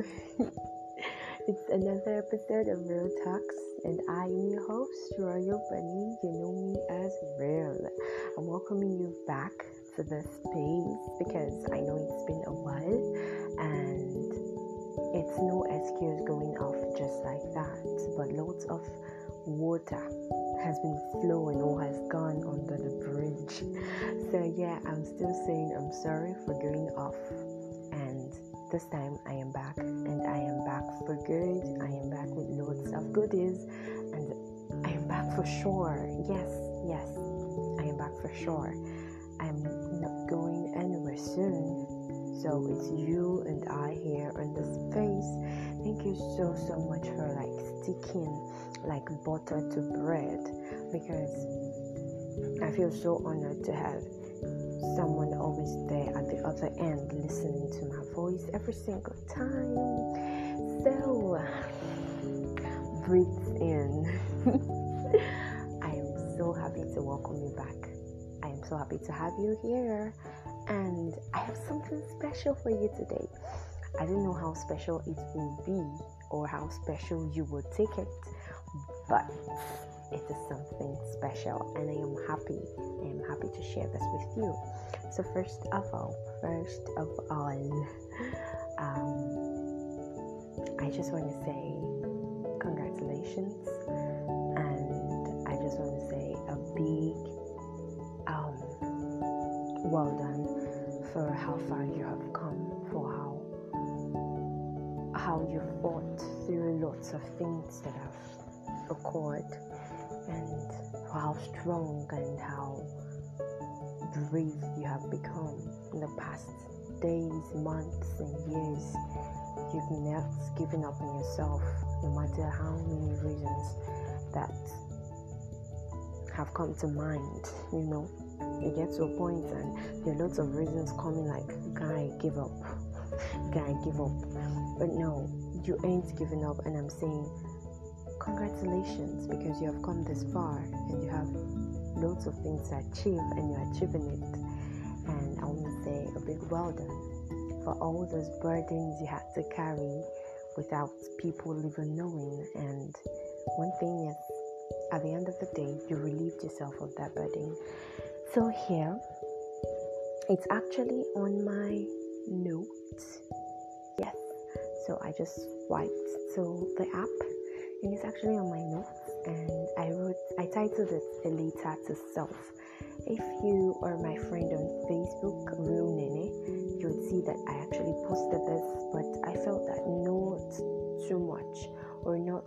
it's another episode of Real Talks, and I am your host, Royal Bunny. You know me as Real. I'm welcoming you back to this space because I know it's been a while and it's no excuse going off just like that, but lots of water has been flowing or has gone under the bridge. So, yeah, I'm still saying I'm sorry for going off this time I am back and I am back for good. I am back with loads of goodies and I am back for sure. Yes, yes, I am back for sure. I'm not going anywhere soon. So it's you and I here on this space. Thank you so so much for like sticking like butter to bread because I feel so honored to have someone always there at the other end listening to my voice every single time. So, breathe in. I am so happy to welcome you back. I am so happy to have you here. And I have something special for you today. I don't know how special it will be or how special you will take it, but it is something special and I am happy. I am happy to share this with you. So first of all, first of all, um, I just want to say congratulations and I just want to say a big um, well done for how far you have come, for how how you fought through lots of things that have occurred and how strong and how brave you have become in the past days, months, and years. You've never given up on yourself, no matter how many reasons that have come to mind. You know, you get to a point, and there are lots of reasons coming, like, guy, give up, guy, give up. But no, you ain't giving up, and I'm saying, Congratulations because you have come this far and you have loads of things to achieve and you're achieving it. And I want to say a big well done for all those burdens you had to carry without people even knowing. And one thing is, at the end of the day, you relieved yourself of that burden. So here, it's actually on my notes. Yes. So I just swiped to the app and it's actually on my notes and I wrote I titled it a letter to self. If you are my friend on Facebook, Real Nene, you would see that I actually posted this, but I felt that not too much or not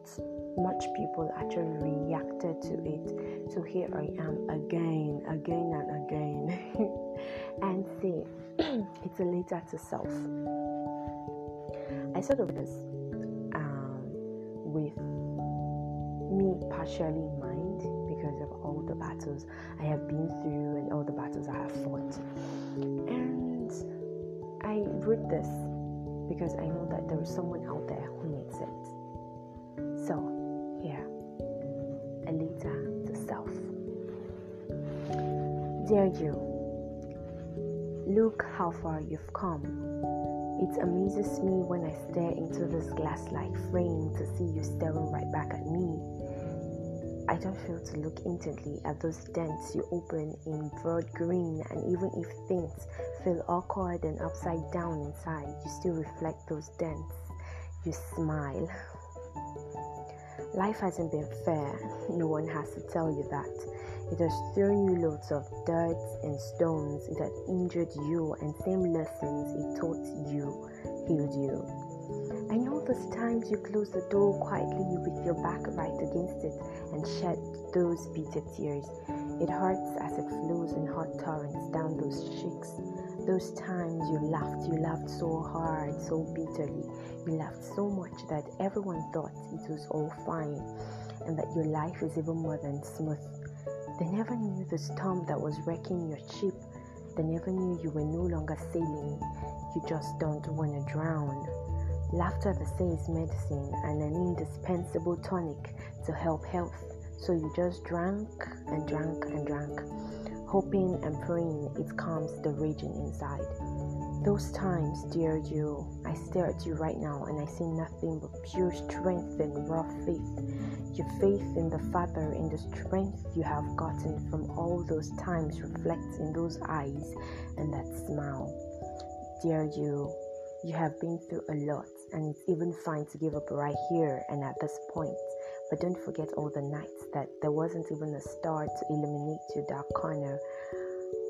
much people actually reacted to it. So here I am again, again and again. and see, it's a letter to self. I sort of this um, with partially in mind because of all the battles I have been through and all the battles I have fought. And I wrote this because I know that there is someone out there who needs it. So, here, a letter to self. Dear you, look how far you've come. It amazes me when I stare into this glass like frame to see you staring right back at. I don't fail to look intently at those dents you open in broad green, and even if things feel awkward and upside down inside, you still reflect those dents. You smile. Life hasn't been fair, no one has to tell you that. It has thrown you loads of dirt and stones, it has injured you, and same lessons it taught you healed you. I know those times you close the door quietly with your back right against it and shed those bitter tears. It hurts as it flows in hot torrents down those cheeks. Those times you laughed, you laughed so hard, so bitterly. You laughed so much that everyone thought it was all fine and that your life is even more than smooth. They never knew the storm that was wrecking your ship. They never knew you were no longer sailing. You just don't want to drown. Laughter, they say, is medicine and an indispensable tonic to help health. So you just drank and drank and drank, hoping and praying it calms the raging inside. Those times, dear you, I stare at you right now and I see nothing but pure strength and raw faith. Your faith in the Father and the strength you have gotten from all those times reflects in those eyes and that smile. Dear you, you have been through a lot and it's even fine to give up right here and at this point. But don't forget all the nights that there wasn't even a star to illuminate your dark corner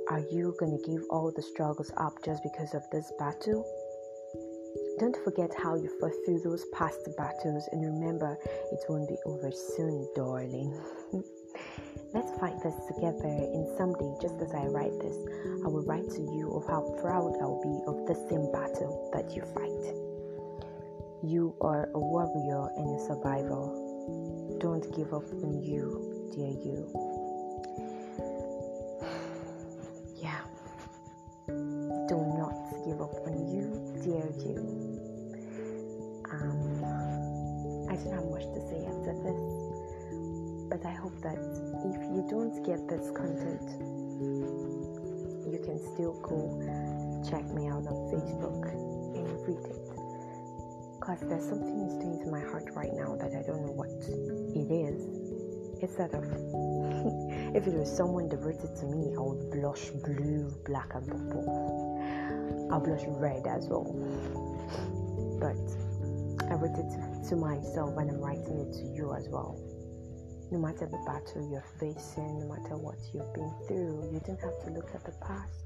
are you going to give all the struggles up just because of this battle? Don't forget how you fought through those past battles and remember it won't be over soon, darling. Let's fight this together and someday, just as I write this, I will write to you of how proud I'll be of the same battle that you fight. You are a warrior and a survivor. Don't give up on you, dear you. Yeah. Do not give up on you, dear you. Um, I don't have much to say after this, but I hope that if you don't get this content, you can still go check me out on Facebook and read it. Because there's something it's doing to my heart Instead of, if it was someone devoted to me, I would blush blue, black, and purple. I'll blush red as well. But I wrote it to myself and I'm writing it to you as well no matter the battle you're facing, no matter what you've been through, you don't have to look at the past.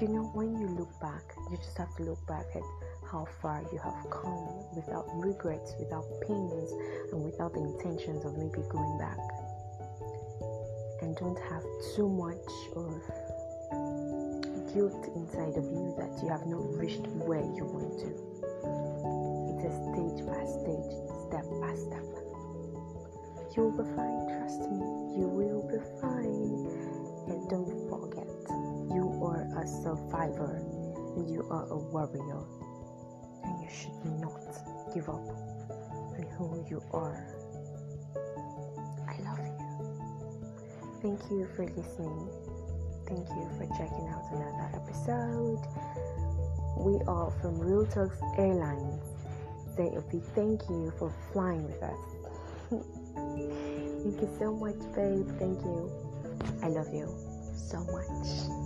You know, when you look back, you just have to look back at how far you have come without regrets, without pains, and without the intentions of maybe going back. And don't have too much of guilt inside of you that you have not reached where you want to. It is a stage by stage, step by step. You'll be fine, trust me, you will be fine. And don't forget, you are a survivor and you are a warrior. You should not give up on who you are. I love you. Thank you for listening. Thank you for checking out another episode. We are from Real Talks Airlines. Say a big thank you for flying with us. Thank you so much, babe. Thank you. I love you so much.